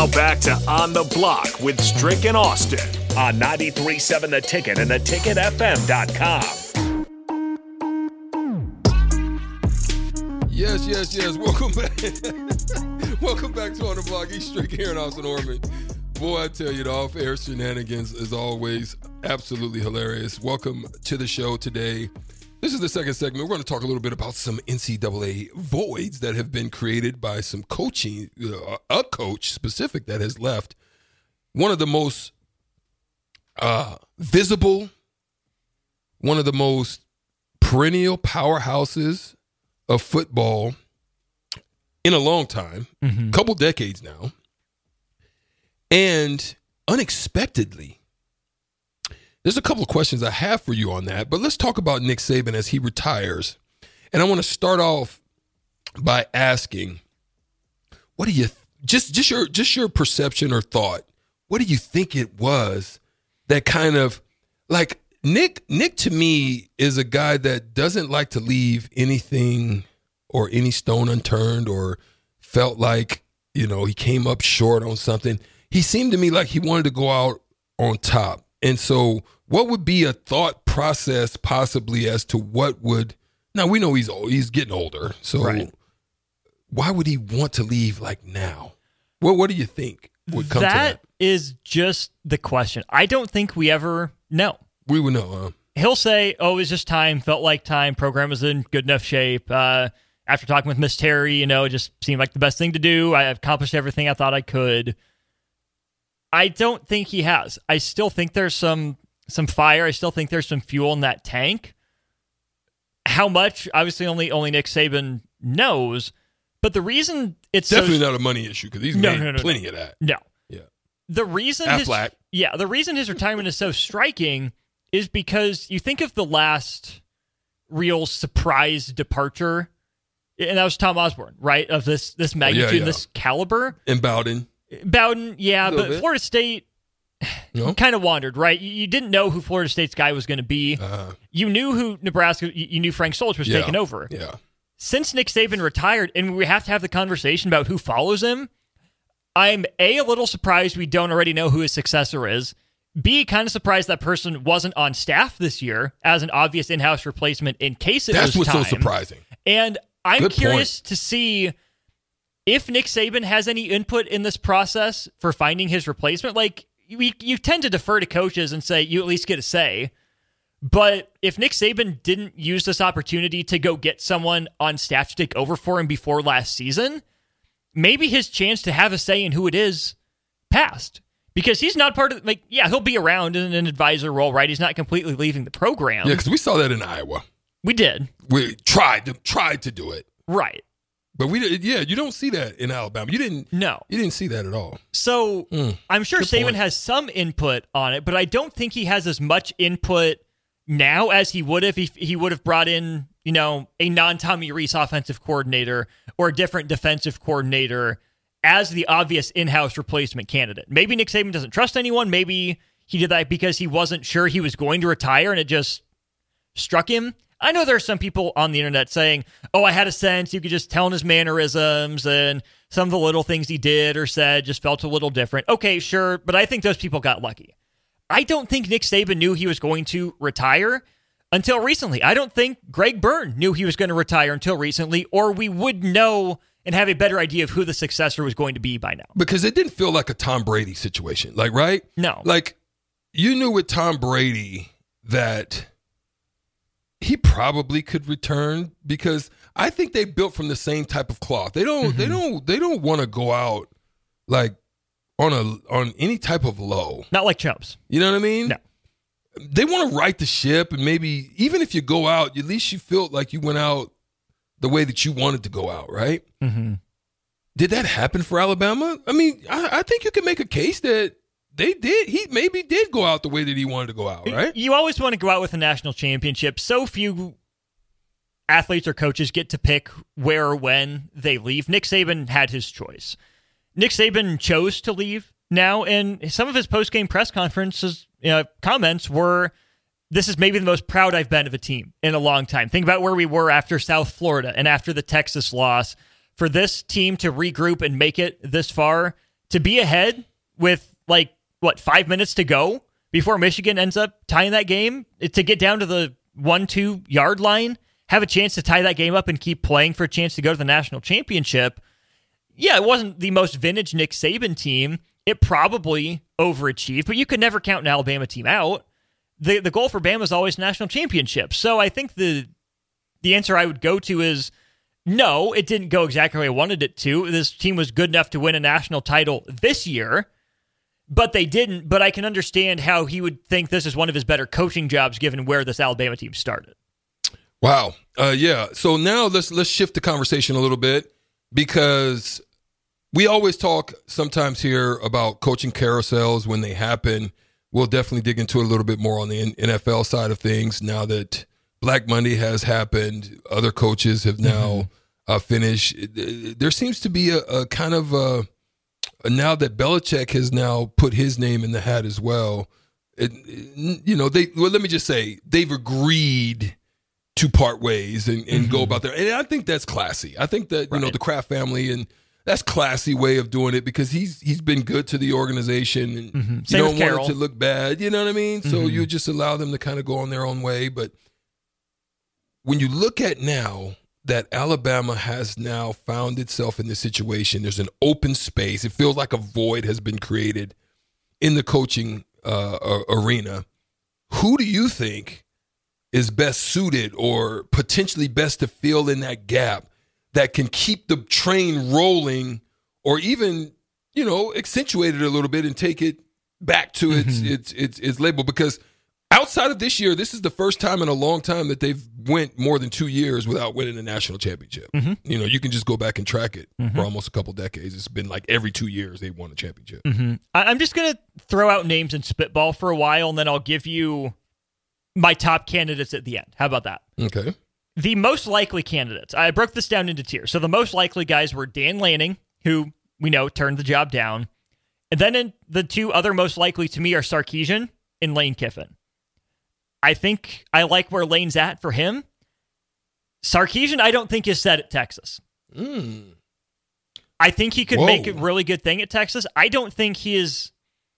Now back to On the Block with Strick and Austin on 93.7 The Ticket and theticketfm.com. Yes, yes, yes. Welcome back. Welcome back to On the Block. East Strick here in Austin Orman. Boy, I tell you, the off-air shenanigans is always absolutely hilarious. Welcome to the show today. This is the second segment. We're going to talk a little bit about some NCAA voids that have been created by some coaching, uh, a coach specific that has left. One of the most uh, visible, one of the most perennial powerhouses of football in a long time, a couple decades now. And unexpectedly, there's a couple of questions I have for you on that, but let's talk about Nick Saban as he retires. And I want to start off by asking, what do you just just your just your perception or thought? What do you think it was that kind of like Nick Nick to me is a guy that doesn't like to leave anything or any stone unturned or felt like, you know, he came up short on something. He seemed to me like he wanted to go out on top. And so, what would be a thought process possibly as to what would now we know he's old, he's getting older. So Right. why would he want to leave like now? What what do you think would come to That that? is just the question. I don't think we ever know. We would know, huh? He'll say, "Oh, it's just time. Felt like time. Program was in good enough shape." Uh, after talking with Miss Terry, you know, it just seemed like the best thing to do. I accomplished everything I thought I could. I don't think he has. I still think there's some some fire. I still think there's some fuel in that tank. How much? Obviously, only only Nick Saban knows. But the reason it's so- Definitely not a money issue because he's No, made no, no, plenty of that. no. Yeah. The reason his, yeah, the reason his retirement is so striking is because you think of the last real surprise departure, and that was Tom Osborne, right? Of this this oh, magnitude, Oh, yeah. this caliber. And Bowden. Bowden, yeah, but bit. Florida State No? kind of wandered, right? You, didn't know who Florida State's guy was going to be. Uh, You knew who Nebraska. You, knew Frank Solich was yeah. taking over Yeah. since Nick Saban retired, and we have to have the conversation about who follows him, I'm A, a little surprised we don't already know who his successor is. B, kind of surprised that person wasn't on staff this year as an obvious in house replacement in case it That's was what's time. so surprising. And I'm Good curious to see if Nick Saban has any input in this process for finding his replacement. Like, we, you tend to defer to coaches and say, you at least get a say. But if Nick Saban didn't use this opportunity to go get someone on staff to take over for him before last season, maybe his chance to have a say in who it is passed. Because he's not part of, like, yeah, he'll be around in an advisor role, right? He's not completely leaving the program. Yeah, because we saw that in Iowa. we did. We tried to tried to do it, Right. But we. Yeah, you don't see that in Alabama. You didn't. No. You didn't see that at all. So Mm, I'm sure Saban point. has some input on it, but I don't think he has as much input now as he would have if he, he would have brought in, you know, a non Tommy Rees offensive coordinator or a different defensive coordinator as the obvious in house replacement candidate. Maybe Nick Saban doesn't trust anyone. Maybe he did that because he wasn't sure he was going to retire and it just struck him. I know there are some people on the internet saying, "Oh, I had a sense you could just tell in his mannerisms and some of the little things he did or said just felt a little different." Okay, sure, but I think those people got lucky. I don't think Nick Saban knew he was going to retire until recently. I don't think Greg Byrne knew he was going to retire until recently, or we would know and have a better idea of who the successor was going to be by now. because it didn't feel like a Tom Brady situation. Like, right? No. Like, you knew with Tom Brady that he probably could return because I think they built from the same type of cloth. They don't. They don't. They don't want to go out like on a on any type of low. Not like Chubbs. You know what I mean? No. They want to right the ship, and maybe even if you go out, at least you feel like you went out the way that you wanted to go out, right? Mm-hmm. did that happen for Alabama? I mean, I, I think you can make a case that they did. He maybe did go out the way that he wanted to go out, right? You always want to go out with a national championship. So few athletes or coaches get to pick where or when they leave. Nick Saban had his choice. Nick Saban chose to leave now, and some of his post game press conferences you know, comments were, "This is maybe the most proud I've been of a team in a long time." Think about where we were after South Florida and after the Texas loss. For this team to regroup and make it this far, to be ahead with like what five minutes to go before Michigan ends up tying that game, to get down to the one-two yard line, have a chance to tie that game up and keep playing for a chance to go to the national championship. Yeah, it wasn't the most vintage Nick Saban team. It probably overachieved, but you could never count an Alabama team out. The the goal for Bama is always national championship. So I think the the answer I would go to is no, it didn't go exactly where I wanted it to. This team was good enough to win a national title this year, but they didn't. But I can understand how he would think this is one of his better coaching jobs given where this Alabama team started. Wow. Uh, yeah. So now let's let's shift the conversation a little bit because we always talk sometimes here about coaching carousels when they happen. We'll definitely dig into it a little bit more on the NFL side of things now that Black Monday has happened. Other coaches have now mm-hmm. uh, finished. There seems to be a, a kind of a, a, now that Belichick has now put his name in the hat as well. It, you know, they well, let me just say they've agreed to part ways and, and mm-hmm. go about there. And I think that's classy. I think that you right. know the Kraft family and that's classy way of doing it because he's he's been good to the organization and mm-hmm. you don't want it to look bad. You know what I mean? Mm-hmm. So you just allow them to kind of go on their own way. But when you look at now that Alabama has now found itself in this situation, there's an open space. It feels like a void has been created in the coaching uh, arena. Who do you think is best suited or potentially best to fill in that gap that can keep the train rolling or even, you know, accentuate it a little bit and take it back to its mm-hmm. its its its label because outside of this year, this is the first time in a long time that they've went more than two years without winning a national championship. Mm-hmm. You know, you can just go back and track it mm-hmm. for almost a couple decades. It's been like every two years they won a championship. Mm-hmm. I'm just gonna throw out names and spitball for a while, and then I'll give you my top candidates at the end. How about that? Okay. The most likely candidates, I broke this down into tiers. So the most likely guys were Dan Lanning, who we know turned the job down. And then in the two other most likely to me are Sarkisian and Lane Kiffin. I think I like where Lane's at for him. Sarkisian, I don't think is set at Texas. Mm. I think he could Whoa. make a really good thing at Texas. I don't think he is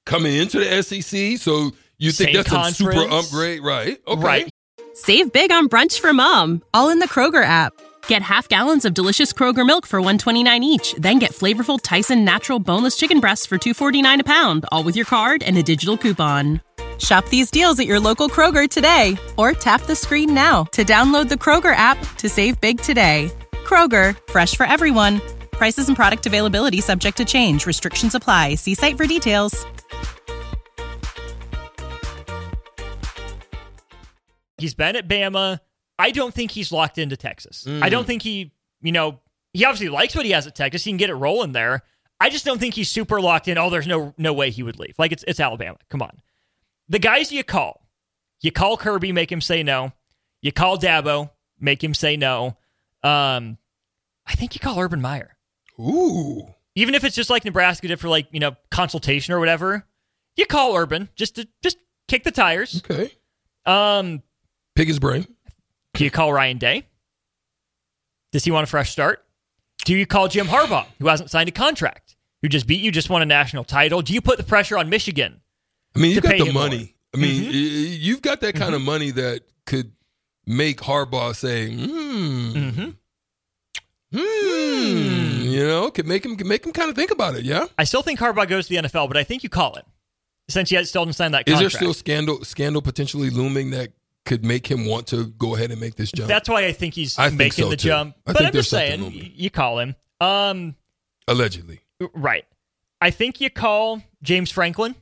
coming into the SEC. So you think that's conference. a super upgrade, right? Okay. Right. Save big on brunch for mom, all in the Kroger app. Get half gallons of delicious Kroger milk for 129 each, then get flavorful Tyson natural boneless chicken breasts for 249 a pound, all with your card and a digital coupon. Shop these deals at your local Kroger today or tap the screen now to download the Kroger app to save big today. Kroger, fresh for everyone. Prices and product availability subject to change. Restrictions apply. See site for details. He's been at Bama. I don't think he's locked into Texas. Mm. I don't think he, you know, he obviously likes what he has at Texas. He can get it rolling there. I just don't think he's super locked in. Oh, there's no no way he would leave. Like it's it's Alabama. Come on. The guys you call, you call Kirby, make him say no. You call Dabo, make him say no. Um, I think you call Urban Meyer. Ooh. Even if it's just like Nebraska did for like you know consultation or whatever, you call Urban just to just kick the tires. Okay. Um, Pick his brain. Do you call Ryan Day? Does he want a fresh start? Do you call Jim Harbaugh, who hasn't signed a contract, who just beat you, just won a national title? Do you put the pressure on Michigan? I mean, you've got the money. More? I mean, mm-hmm. you've got that kind mm-hmm. of money that could make Harbaugh say, hmm. Mm-hmm. Hmm. You know, could make him make him kind of think about it. Yeah. I still think Harbaugh goes to the NFL, but I think you call it since he still hasn't signed that. Contract. Is there still scandal scandal potentially looming that could make him want to go ahead and make this jump. That's why I think he's I making think so the too. jump. I but I'm just saying, you call him. Um, Allegedly. Right. I think you call James Franklin,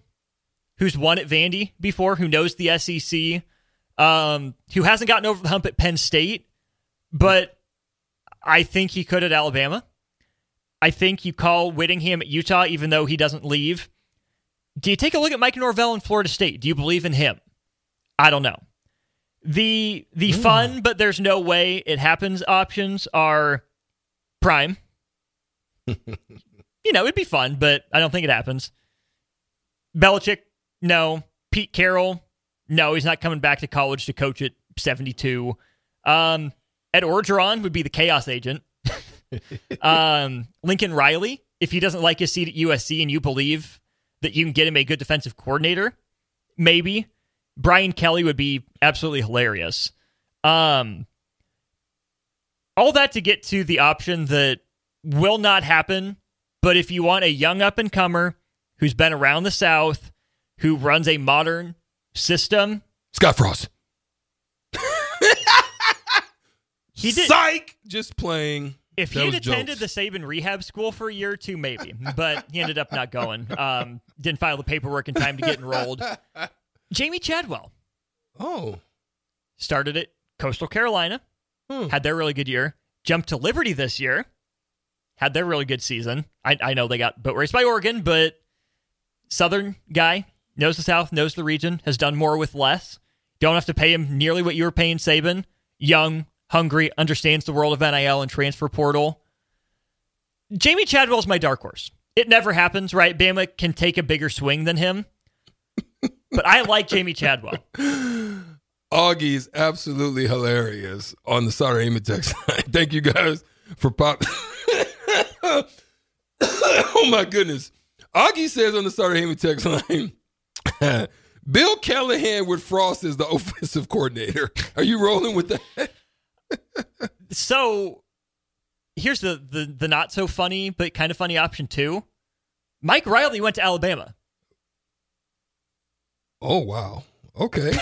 who's won at Vandy before, who knows the SEC, um, who hasn't gotten over the hump at Penn State, but I think he could at Alabama. I think you call Whittingham at Utah, even though he doesn't leave. Do you take a look at Mike Norvell in Florida State? Do you believe in him? I don't know. The the mm. fun, but there's no way it happens options are prime. you know, it'd be fun, but I don't think it happens. Belichick, no. Pete Carroll, no, he's not coming back to college to coach at 72. Um, Ed Orgeron would be the chaos agent. um, Lincoln Riley, if he doesn't like his seat at USC and you believe that you can get him a good defensive coordinator, maybe. Brian Kelly would be absolutely hilarious. Um, all that to get to the option that will not happen. But if you want a young up and comer who's been around the South, who runs a modern system, Scott Frost. he did. Psych. Just playing. If he had attended jokes. the Saban rehab school for a year or two, maybe, but he ended up not going. Um, didn't file the paperwork in time to get enrolled. Jamey Chadwell. Oh. Started at Coastal Carolina, hmm. had their really good year. Jumped to Liberty this year, had their really good season. I, I know they got boat raced by Oregon, but Southern guy knows the South, knows the region, has done more with less. Don't have to pay him nearly what you were paying Saban. Young, hungry, understands the world of NIL and transfer portal. Jamey Chadwell's my dark horse. It never happens, right? Bama can take a bigger swing than him. but I like Jamey Chadwell. Augie's absolutely hilarious on the Sauter Heyman text line. Thank you guys for pop. oh my goodness. Augie says on the Sauter Heyman text line, Bill Callahan with Frost as the offensive coordinator. Are you rolling with that? so here's the, the the not so funny but kind of funny option too. Mike Riley went to Alabama. Oh wow. Okay.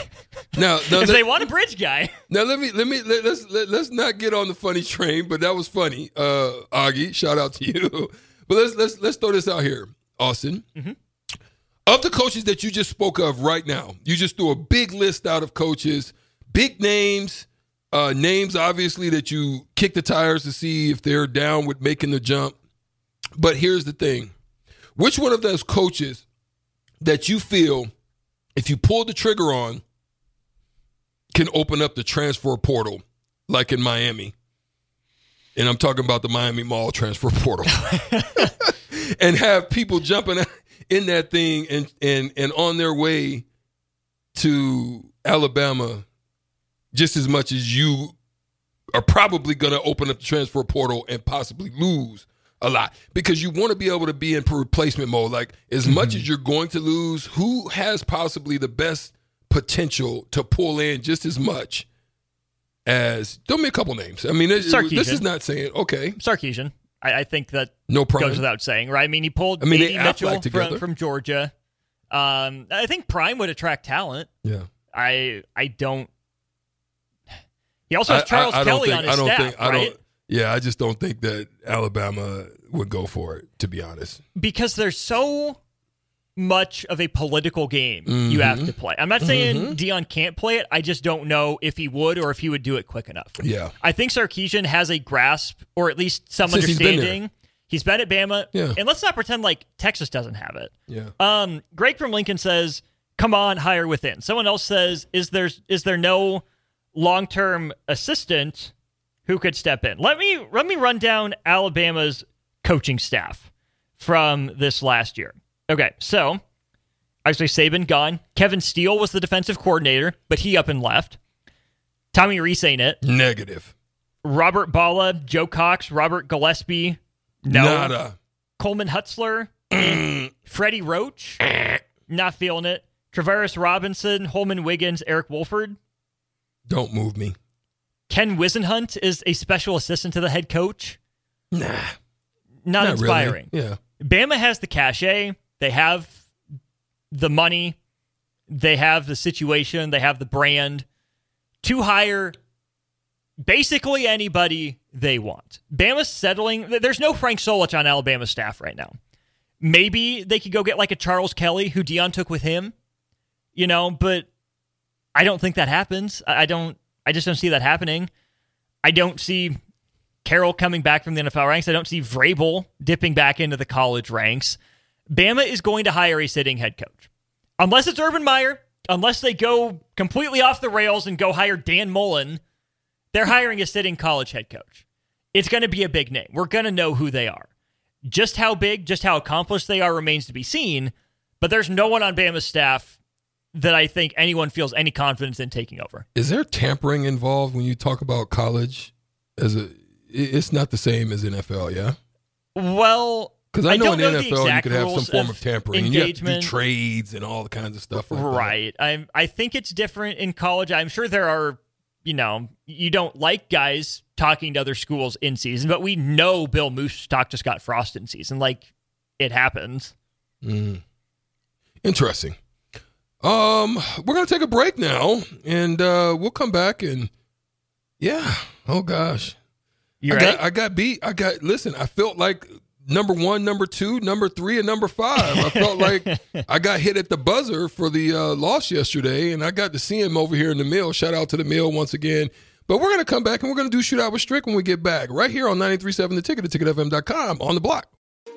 Now, now if they want a bridge guy. Now let me let me let, let's let, let's not get on the funny train, but that was funny. Uh Augie, shout out to you. but let's let's let's throw this out here, Austin. Mm-hmm. Of the coaches that you just spoke of right now, you just threw a big list out of coaches, big names, uh, names obviously that you kick the tires to see if they're down with making the jump. But here's the thing: which one of those coaches that you feel if you pull the trigger on, can open up the transfer portal like in Miami. And I'm talking about the Miami Mall transfer portal. and have people jumping in that thing and, and, and on their way to Alabama just as much as you are probably going to open up the transfer portal and possibly lose a lot because you want to be able to be in replacement mode. Like as mm-hmm. much as you're going to lose, who has possibly the best potential to pull in just as much as? Throw me a couple names. I mean, this is not saying okay. Sarkisian. I, I think that no problem. goes without saying, right? I mean, he pulled I mean, Mitchell from, from Georgia. Um, I think Prime would attract talent. Yeah. I I don't. He also has Charles I, I Kelly think, on his staff, think, right? Yeah, I just don't think that Alabama would go for it, to be honest. Because they're so much of a political game mm-hmm. you have to play. I'm not saying mm-hmm. Deion can't play it. I just don't know if he would or if he would do it quick enough. Yeah. I think Sarkisian has a grasp or at least some Since understanding. He's been, he's been at Bama. Yeah. And let's not pretend like Texas doesn't have it. Yeah. Um, Greg from Lincoln says, come on, hire within. Someone else says, is there is there no long term assistant who could step in. Let me let me run down Alabama's coaching staff from this last year. Okay, so actually Saban gone. Kevin Steele was the defensive coordinator, but he up and left. Tommy Rees ain't it. Negative. Robert Bala, Joe Cox, Robert Gillespie. No. Nada. Coleman Hutzler. Freddie Roach. not feeling it. Travaris Robinson, Holmon Wiggins, Eric Wolford. Don't move me. Ken Whisenhunt is a special assistant to the head coach. Nah. Not, not inspiring. Really. Yeah. Bama has the cachet. They have the money. They have the situation. They have the brand to hire basically anybody they want. Bama's settling. There's no Frank Solich on Alabama's staff right now. Maybe they could go get like a Charles Kelly who Deion took with him, you know, but I don't think that happens. I don't I just don't see that happening. I don't see Carroll coming back from the NFL ranks. I don't see Vrabel dipping back into the college ranks. Bama is going to hire a sitting head coach. Unless it's Urban Meyer, unless they go completely off the rails and go hire Dan Mullen, they're hiring a sitting college head coach. It's going to be a big name. We're going to know who they are. Just how big, just how accomplished they are remains to be seen, but there's no one on Bama's staff that I think anyone feels any confidence in taking over. Is there tampering involved when you talk about college? As a, it's not the same as NFL, yeah. Well, because I, know in the NFL you could have some form of, of tampering. Engagement. You have to do trades and all the kinds of stuff. Like right. I'm. I think it's different in college. I'm sure there are. You know, you don't like guys talking to other schools in season, but we know Bill Moos talked to Scott Frost in season. Like it happens. Mm. Interesting. Um, we're gonna take a break now, and uh, we'll come back and yeah. Oh gosh, you I right? got I got beat. I got listen. I felt like number one, number two, number three, and number five. I felt like I got hit at the buzzer for the uh, loss yesterday, and I got to see him over here in the mill. Shout out to the mill once again. But we're gonna come back and we're gonna do shootout with Strick when we get back, right here on 93.7 The Ticket, at ticketfm.com on the block.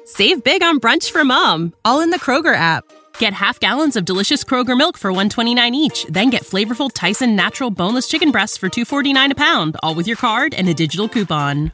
Save big on brunch for mom, all in the Kroger app. Get half gallons of delicious Kroger milk for 129 each, then get flavorful Tyson natural boneless chicken breasts for 249 a pound, all with your card and a digital coupon.